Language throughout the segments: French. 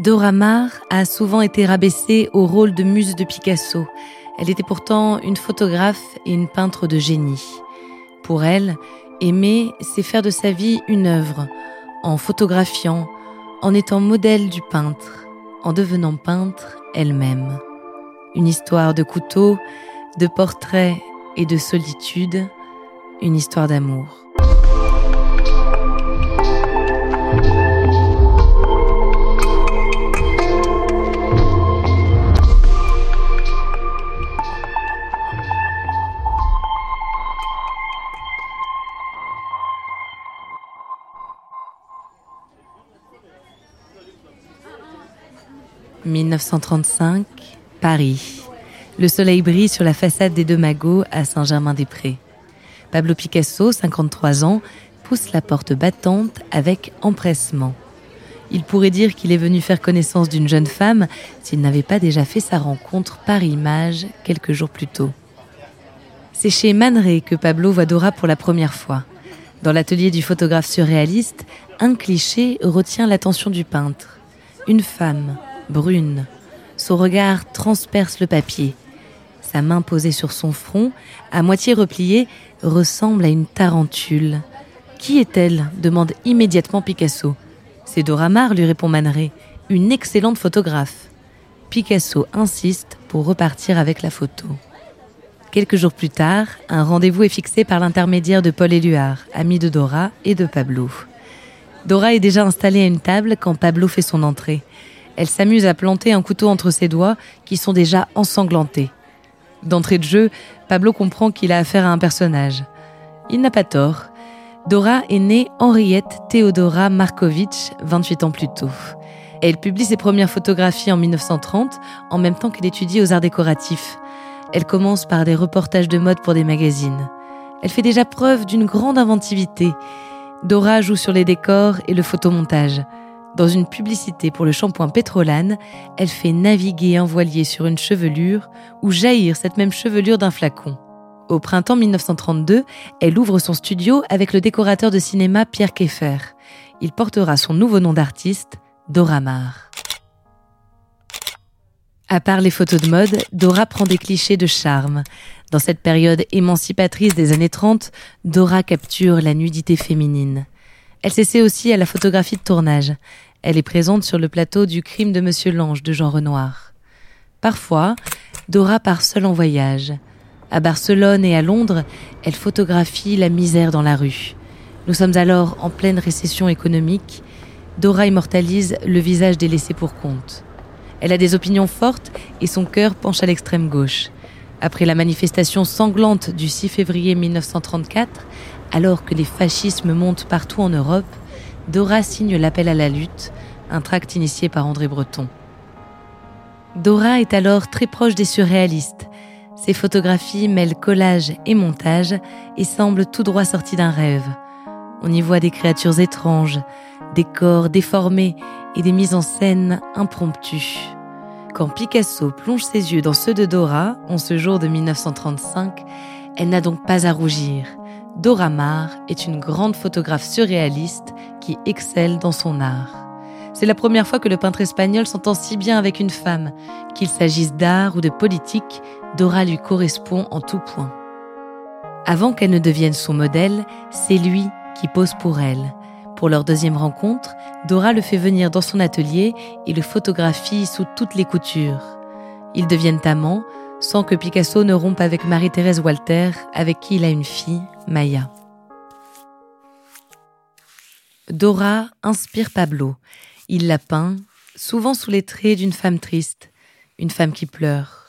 Dora Maar a souvent été rabaissée au rôle de muse de Picasso. Elle était pourtant une photographe et une peintre de génie. Pour elle, aimer, c'est faire de sa vie une œuvre, en photographiant, en étant modèle du peintre, en devenant peintre elle-même. Une histoire de couteau, de portraits et de solitude, une histoire d'amour. 1935, Paris. Le soleil brille sur la façade des Deux Magots à Saint-Germain-des-Prés. Pablo Picasso, 53 ans, pousse la porte battante avec empressement. Il pourrait dire qu'il est venu faire connaissance d'une jeune femme s'il n'avait pas déjà fait sa rencontre par image quelques jours plus tôt. C'est chez Man que Pablo voit Dora pour la première fois. Dans l'atelier du photographe surréaliste, un cliché retient l'attention du peintre. Une femme, brune. Son regard transperce le papier. Sa main posée sur son front, à moitié repliée, ressemble à une tarentule. Qui est-elle demande immédiatement Picasso. C'est Dora Maar, lui répond Manet, une excellente photographe. Picasso insiste pour repartir avec la photo. Quelques jours plus tard, un rendez-vous est fixé par l'intermédiaire de Paul Éluard, ami de Dora et de Pablo. Dora est déjà installée à une table quand Pablo fait son entrée. Elle s'amuse à planter un couteau entre ses doigts qui sont déjà ensanglantés. D'entrée de jeu, Pablo comprend qu'il a affaire à un personnage. Il n'a pas tort. Dora est née Henriette Theodora Markovitch 28 ans plus tôt. Elle publie ses premières photographies en 1930, en même temps qu'elle étudie aux arts décoratifs. Elle commence par des reportages de mode pour des magazines. Elle fait déjà preuve d'une grande inventivité. Dora joue sur les décors et le photomontage. Dans une publicité pour le shampoing Pétrolane, elle fait naviguer un voilier sur une chevelure ou jaillir cette même chevelure d'un flacon. Au printemps 1932, elle ouvre son studio avec le décorateur de cinéma Pierre Keffer. Il portera son nouveau nom d'artiste, Dora Maar. À part les photos de mode, Dora prend des clichés de charme. Dans cette période émancipatrice des années 30, Dora capture la nudité féminine. Elle s'essaie aussi à la photographie de tournage. Elle est présente sur le plateau du crime de Monsieur Lange de Jean Renoir. Parfois, Dora part seule en voyage. À Barcelone et à Londres, elle photographie la misère dans la rue. Nous sommes alors en pleine récession économique. Dora immortalise le visage des laissés pour compte. Elle a des opinions fortes et son cœur penche à l'extrême gauche. Après la manifestation sanglante du 6 février 1934, alors que les fascismes montent partout en Europe, Dora signe l'appel à la lutte, un tract initié par André Breton. Dora est alors très proche des surréalistes. Ses photographies mêlent collage et montage et semblent tout droit sorties d'un rêve. On y voit des créatures étranges, des corps déformés et des mises en scène impromptues. Quand Picasso plonge ses yeux dans ceux de Dora, en ce jour de 1935, elle n'a donc pas à rougir. Dora Maar est une grande photographe surréaliste qui excelle dans son art. C'est la première fois que le peintre espagnol s'entend si bien avec une femme. Qu'il s'agisse d'art ou de politique, Dora lui correspond en tout point. Avant qu'elle ne devienne son modèle, c'est lui qui pose pour elle. Pour leur deuxième rencontre, Dora le fait venir dans son atelier et le photographie sous toutes les coutures. Ils deviennent amants, sans que Picasso ne rompe avec Marie-Thérèse Walter, avec qui il a une fille, Maya. Dora inspire Pablo. Il la peint, souvent sous les traits d'une femme triste, une femme qui pleure.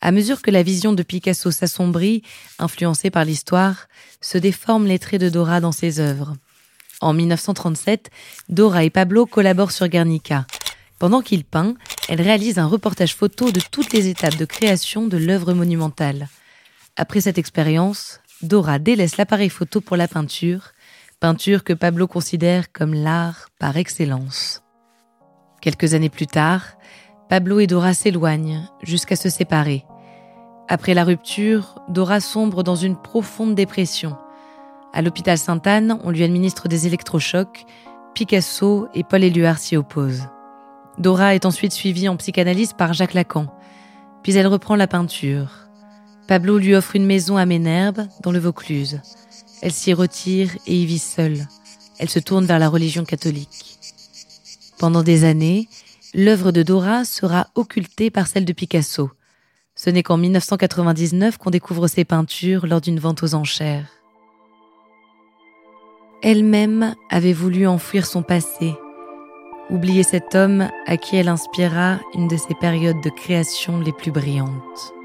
À mesure que la vision de Picasso s'assombrit, influencée par l'histoire, se déforment les traits de Dora dans ses œuvres. En 1937, Dora et Pablo collaborent sur Guernica. Pendant qu'il peint, elle réalise un reportage photo de toutes les étapes de création de l'œuvre monumentale. Après cette expérience, Dora délaisse l'appareil photo pour la peinture, peinture que Pablo considère comme l'art par excellence. Quelques années plus tard, Pablo et Dora s'éloignent jusqu'à se séparer. Après la rupture, Dora sombre dans une profonde dépression. À l'hôpital Sainte-Anne, on lui administre des électrochocs. Picasso et Paul Éluard s'y opposent. Dora est ensuite suivie en psychanalyse par Jacques Lacan, puis elle reprend la peinture. Pablo lui offre une maison à Ménherbe, dans le Vaucluse. Elle s'y retire et y vit seule. Elle se tourne vers la religion catholique. Pendant des années, l'œuvre de Dora sera occultée par celle de Picasso. Ce n'est qu'en 1999 qu'on découvre ses peintures lors d'une vente aux enchères. Elle-même avait voulu enfouir son passé, oublier cet homme à qui elle inspira une de ses périodes de création les plus brillantes.